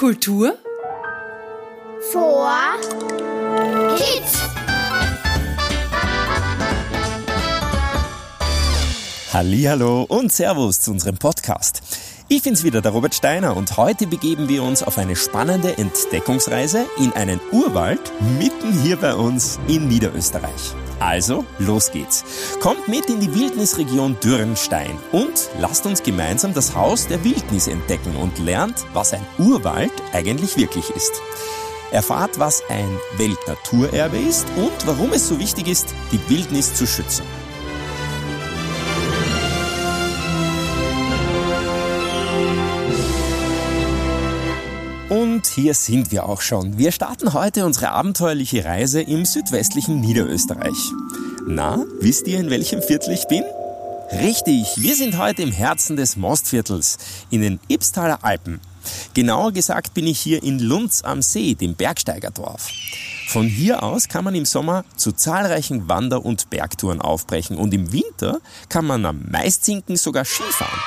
Kultur vor Kids. Hallihallo und Servus zu unserem Podcast. Ich bin's wieder, der Robert Steiner, und heute begeben wir uns auf eine spannende Entdeckungsreise in einen Urwald mitten hier bei uns in Niederösterreich. Also, los geht's. Kommt mit in die Wildnisregion Dürrenstein und lasst uns gemeinsam das Haus der Wildnis entdecken und lernt, was ein Urwald eigentlich wirklich ist. Erfahrt, was ein Weltnaturerbe ist und warum es so wichtig ist, die Wildnis zu schützen. Und hier sind wir auch schon. Wir starten heute unsere abenteuerliche Reise im südwestlichen Niederösterreich. Na, wisst ihr, in welchem Viertel ich bin? Richtig, wir sind heute im Herzen des Mostviertels, in den Ibstaler Alpen. Genauer gesagt bin ich hier in Lunz am See, dem Bergsteigerdorf. Von hier aus kann man im Sommer zu zahlreichen Wander- und Bergtouren aufbrechen und im Winter kann man am Maiszinken sogar Skifahren.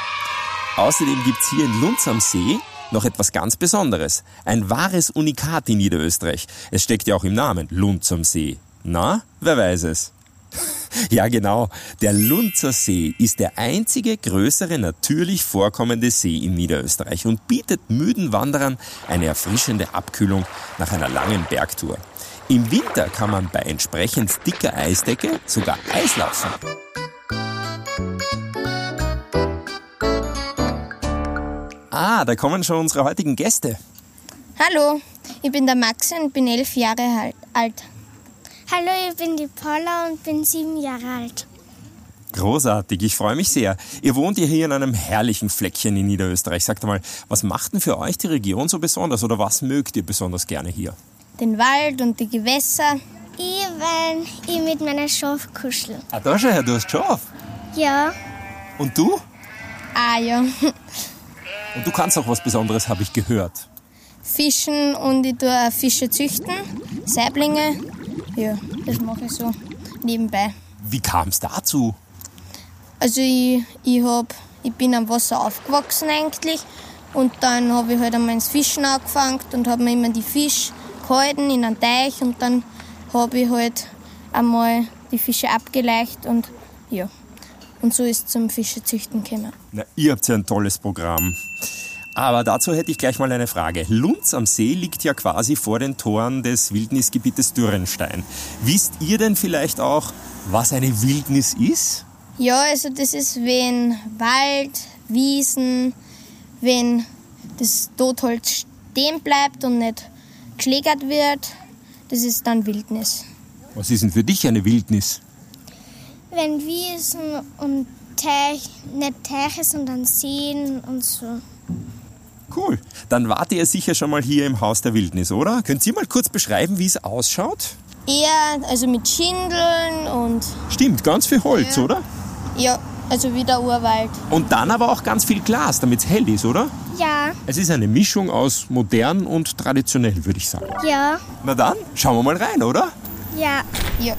Außerdem gibt's hier in Lunz am See noch etwas ganz Besonderes. Ein wahres Unikat in Niederösterreich. Es steckt ja auch im Namen Lunz am See. Na, wer weiß es? Ja, genau. Der Lunzer See ist der einzige größere natürlich vorkommende See in Niederösterreich und bietet müden Wanderern eine erfrischende Abkühlung nach einer langen Bergtour. Im Winter kann man bei entsprechend dicker Eisdecke sogar Eislaufen. Ah, da kommen schon unsere heutigen Gäste. Hallo, ich bin der Maxi und bin elf Jahre alt. Hallo, ich bin die Paula und bin sieben Jahre alt. Großartig, ich freue mich sehr. Ihr wohnt ja hier in einem herrlichen Fleckchen in Niederösterreich. Sagt mal, was macht denn für euch die Region so besonders oder was mögt ihr besonders gerne hier? Den Wald und die Gewässer. Ich, wenn ich mit meiner Schaf kuschel. Ah, da her, du hast Schaf. Ja, Und du? Ah ja, Und du kannst auch was Besonderes, habe ich gehört. Fischen und ich tue auch Fische züchten, Saiblinge. Ja, das mache ich so nebenbei. Wie kam es dazu? Also ich, ich, hab, ich bin am Wasser aufgewachsen eigentlich und dann habe ich halt einmal ins Fischen angefangen und habe mir immer die Fische gehalten in einen Teich und dann habe ich halt einmal die Fische abgeleicht und ja. Und so ist es zum Fischezüchten gekommen. Na, ihr habt ja ein tolles Programm. Aber dazu hätte ich gleich mal eine Frage. Lunz am See liegt ja quasi vor den Toren des Wildnisgebietes Dürrenstein. Wisst ihr denn vielleicht auch, was eine Wildnis ist? Ja, also das ist, wenn Wald, Wiesen, wenn das Totholz stehen bleibt und nicht geschlägert wird, das ist dann Wildnis. Was ist denn für dich eine Wildnis? Wenn Wiesen und Teich, nicht Teiche, sondern Seen und so. Cool. Dann wart ihr sicher schon mal hier im Haus der Wildnis, oder? Könnt ihr mal kurz beschreiben, wie es ausschaut? Eher also mit Schindeln und Stimmt, ganz viel Holz, Ja. oder? ja, also wie der Urwald. Und dann aber auch ganz viel Glas, damit es hell ist, oder? Ja, Es ist eine Mischung aus modern und traditionell, würde ich sagen. ja, Na dann, schauen wir mal rein, oder? ja. Ja.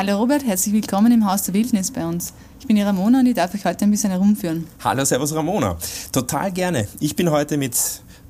Hallo Robert, herzlich willkommen im Haus der Wildnis bei uns. Ich bin die Ramona und ich darf euch heute ein bisschen herumführen. Hallo, Servus Ramona. Total gerne. Ich bin heute mit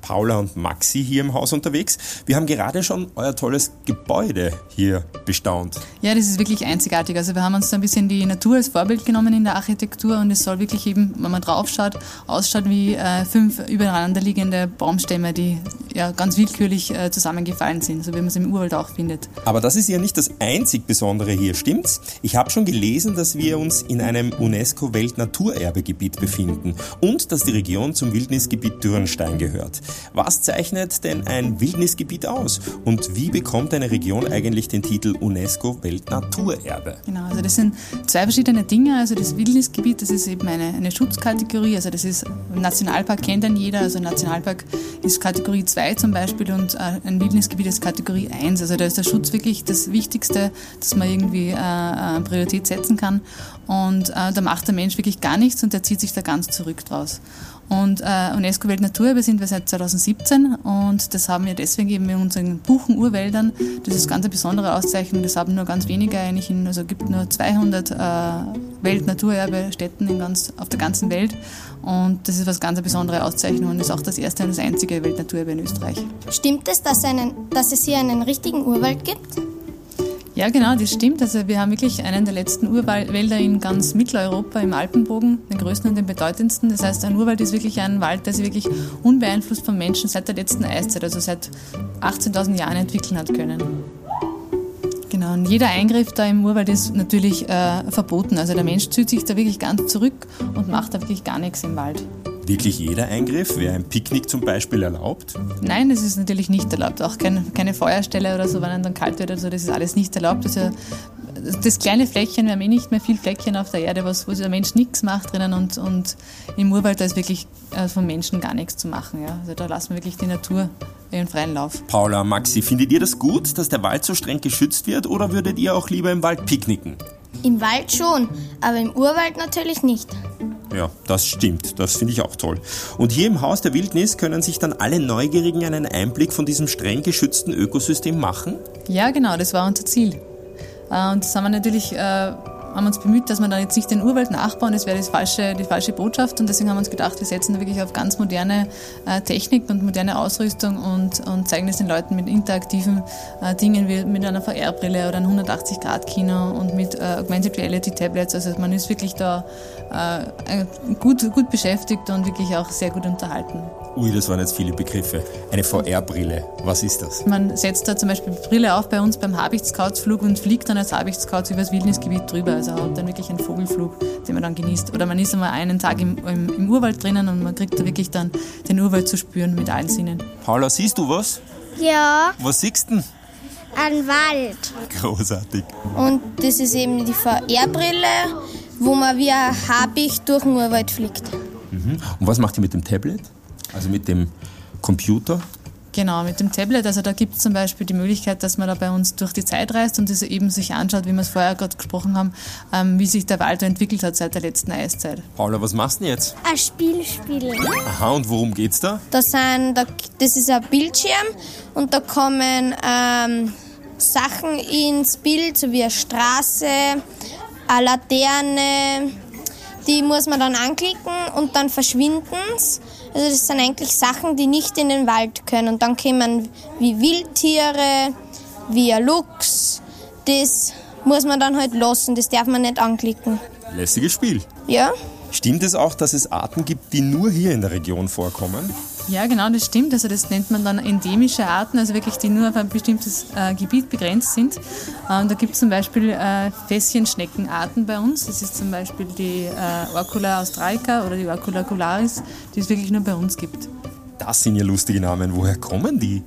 Paula und Maxi hier im Haus unterwegs. Wir haben gerade schon euer tolles Gebäude hier bestaunt. Ja, das ist wirklich einzigartig. Also wir haben uns da ein bisschen die Natur als Vorbild genommen in der Architektur und es soll wirklich eben, wenn man drauf schaut, ausschaut wie äh, fünf übereinander liegende Baumstämme, die ja ganz willkürlich äh, zusammengefallen sind, so wie man es im Urwald auch findet. Aber das ist ja nicht das einzig Besondere hier, stimmt's? Ich habe schon gelesen, dass wir uns in einem UNESCO-Weltnaturerbegebiet befinden und dass die Region zum Wildnisgebiet Dürrenstein gehört. Was zeichnet denn ein Wildnisgebiet aus? Und wie bekommt eine Region eigentlich den Titel UNESCO-Weltnaturerbe? Genau, also das sind zwei verschiedene Dinge. Also das Wildnisgebiet, das ist eben eine, eine Schutzkategorie. Also das ist, Nationalpark kennt dann jeder. Also Nationalpark ist Kategorie 2 zum Beispiel und äh, ein Wildnisgebiet ist Kategorie 1. Also da ist der Schutz wirklich das Wichtigste, dass man irgendwie äh, äh, Priorität setzen kann. Und äh, da macht der Mensch wirklich gar nichts und der zieht sich da ganz zurück draus. Und äh, UNESCO Weltnaturerbe sind wir seit 2017 und das haben wir deswegen eben in unseren Buchen-Urwäldern. Das ist ganz eine besondere Auszeichnung. Das haben nur ganz wenige eigentlich, in, also gibt nur 200 äh, Weltnaturerbestätten in ganz, auf der ganzen Welt. Und das ist was ganz eine besondere Auszeichnung und ist auch das erste und das einzige Weltnaturerbe in Österreich. Stimmt es, dass, einen, dass es hier einen richtigen Urwald gibt? Ja, genau, das stimmt. Also wir haben wirklich einen der letzten Urwälder in ganz Mitteleuropa im Alpenbogen, den größten und den bedeutendsten. Das heißt, ein Urwald ist wirklich ein Wald, der sich wirklich unbeeinflusst vom Menschen seit der letzten Eiszeit, also seit 18.000 Jahren entwickeln hat können. Genau, und jeder Eingriff da im Urwald ist natürlich äh, verboten. Also der Mensch zieht sich da wirklich ganz zurück und macht da wirklich gar nichts im Wald. Wirklich jeder Eingriff? Wäre ein Picknick zum Beispiel erlaubt? Nein, das ist natürlich nicht erlaubt. Auch kein, keine Feuerstelle oder so, wenn dann kalt wird oder so, das ist alles nicht erlaubt. Also das kleine Fleckchen, wir haben eh nicht mehr viel Fleckchen auf der Erde, was, wo der Mensch nichts macht drinnen und, und im Urwald da ist wirklich äh, vom Menschen gar nichts zu machen. Ja. Also da lassen wir wirklich die Natur ihren freien Lauf. Paula, Maxi, findet ihr das gut, dass der Wald so streng geschützt wird oder würdet ihr auch lieber im Wald picknicken? Im Wald schon, aber im Urwald natürlich nicht. Ja, das stimmt. Das finde ich auch toll. Und hier im Haus der Wildnis können sich dann alle Neugierigen einen Einblick von diesem streng geschützten Ökosystem machen? Ja, genau, das war unser Ziel. Äh, und das haben wir natürlich äh, haben uns bemüht, dass wir da jetzt nicht den Urwald nachbauen, das wäre die falsche, die falsche Botschaft. Und deswegen haben wir uns gedacht, wir setzen da wirklich auf ganz moderne äh, Technik und moderne Ausrüstung und, und zeigen das den Leuten mit interaktiven äh, Dingen wie mit einer VR-Brille oder einem 180-Grad-Kino und mit äh, Augmented Reality-Tablets. Also man ist wirklich da äh, gut, gut beschäftigt und wirklich auch sehr gut unterhalten. Ui, das waren jetzt viele Begriffe. Eine VR-Brille, was ist das? Man setzt da zum Beispiel Brille auf bei uns beim Habichtscoutsflug und fliegt dann als Habichtskauts übers Wildnisgebiet drüber. Also hat dann wirklich einen Vogelflug, den man dann genießt. Oder man ist einmal einen Tag im, im, im Urwald drinnen und man kriegt da wirklich dann den Urwald zu spüren mit allen Sinnen. Paula, siehst du was? Ja, Was siehst du denn? ein Wald. Großartig. Und das ist eben die VR-Brille, wo man wie ein Habicht durch den Urwald fliegt. Mhm. Und was macht ihr mit dem Tablet? Also mit dem Computer? Genau, mit dem Tablet. Also da gibt es zum Beispiel die Möglichkeit, dass man da bei uns durch die Zeit reist und das eben sich anschaut, wie wir es vorher gerade gesprochen haben, ähm, wie sich der Wald entwickelt hat seit der letzten Eiszeit. Paula, was machst du denn jetzt? Ein Spiel spielen. Aha, und worum geht's da? Da sind, da, das ist ein Bildschirm und da kommen ähm, Sachen ins Bild, so wie eine Straße, eine Laterne. Die muss man dann anklicken und dann verschwinden Also das sind eigentlich Sachen, die nicht in den Wald können. Und dann kommen wie Wildtiere, wie ein Luchs. Das muss man dann halt lassen, das darf man nicht anklicken. Lässiges Spiel. Ja? Stimmt es auch, dass es Arten gibt, die nur hier in der Region vorkommen? Ja, genau, das stimmt. Also das nennt man dann endemische Arten, also wirklich die nur auf ein bestimmtes äh, Gebiet begrenzt sind. Ähm, da gibt es zum Beispiel äh, Fässchenschneckenarten bei uns. Das ist zum Beispiel die äh, Orcula australica oder die Orcula gularis, die es wirklich nur bei uns gibt. Das sind ja lustige Namen. Woher kommen die?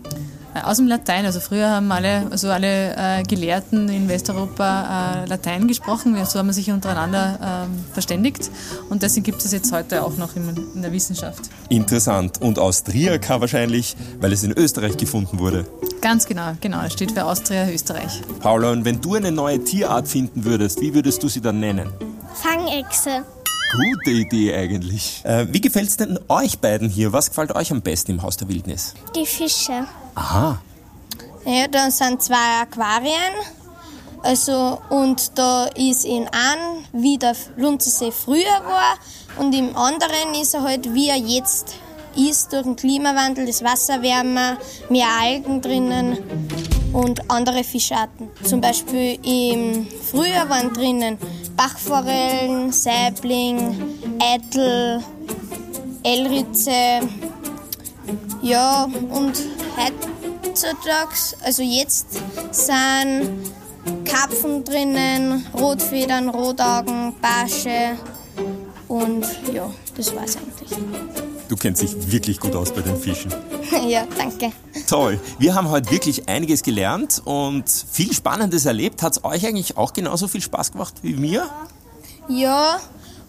Äh, Aus dem Latein, also früher haben alle, also alle äh, Gelehrten in Westeuropa äh, Latein gesprochen, so haben wir sich untereinander ähm, verständigt und deswegen gibt es jetzt heute auch noch in, in der Wissenschaft. Interessant. Und Austriaca wahrscheinlich, weil es in Österreich gefunden wurde. Ganz genau, genau, es steht für Austria, Österreich. Paula, und wenn du eine neue Tierart finden würdest, wie würdest du sie dann nennen? Fangechse. Gute Idee eigentlich. Äh, wie gefällt es denn euch beiden hier? Was gefällt euch am besten im Haus der Wildnis? Die Fische. Aha. Ja, da sind zwei Aquarien. Also, und da ist in einem, wie der Lunzersee früher war, und im anderen ist er halt, wie er jetzt ist, durch den Klimawandel, das Wasser wärmer, mehr Algen drinnen und andere Fischarten. Zum Beispiel im Frühjahr waren drinnen Bachforellen, Saibling, Eitel, Elritze, ja, und heutzutage, also jetzt sind Karpfen drinnen, Rotfedern, Rotaugen, Barsche und ja, das war's eigentlich. Du kennst dich wirklich gut aus bei den Fischen. ja, danke. Toll. Wir haben heute wirklich einiges gelernt und viel Spannendes erlebt. Hat es euch eigentlich auch genauso viel Spaß gemacht wie mir? Ja,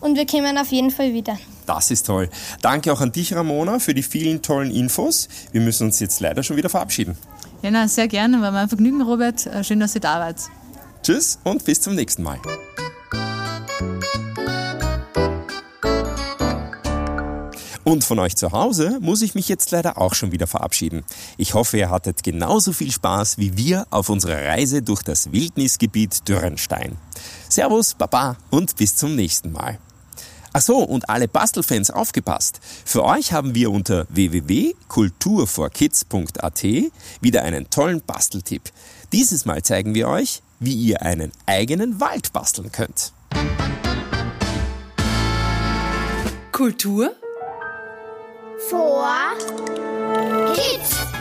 und wir kommen auf jeden Fall wieder. Das ist toll. Danke auch an dich, Ramona, für die vielen tollen Infos. Wir müssen uns jetzt leider schon wieder verabschieden. Ja, na, sehr gerne, war mir ein Vergnügen, Robert. Äh, Schön, dass ihr da wart. Tschüss und bis zum nächsten Mal. Und von euch zu Hause muss ich mich jetzt leider auch schon wieder verabschieden. Ich hoffe, ihr hattet genauso viel Spaß wie wir auf unserer Reise durch das Wildnisgebiet Dürrenstein. Servus, Baba und bis zum nächsten Mal. Ach so, und alle Bastelfans aufgepasst. Für euch haben wir unter www.kulturforkids.at wieder einen tollen Basteltipp. Dieses Mal zeigen wir euch, wie ihr einen eigenen Wald basteln könnt. Kultur vor Kids.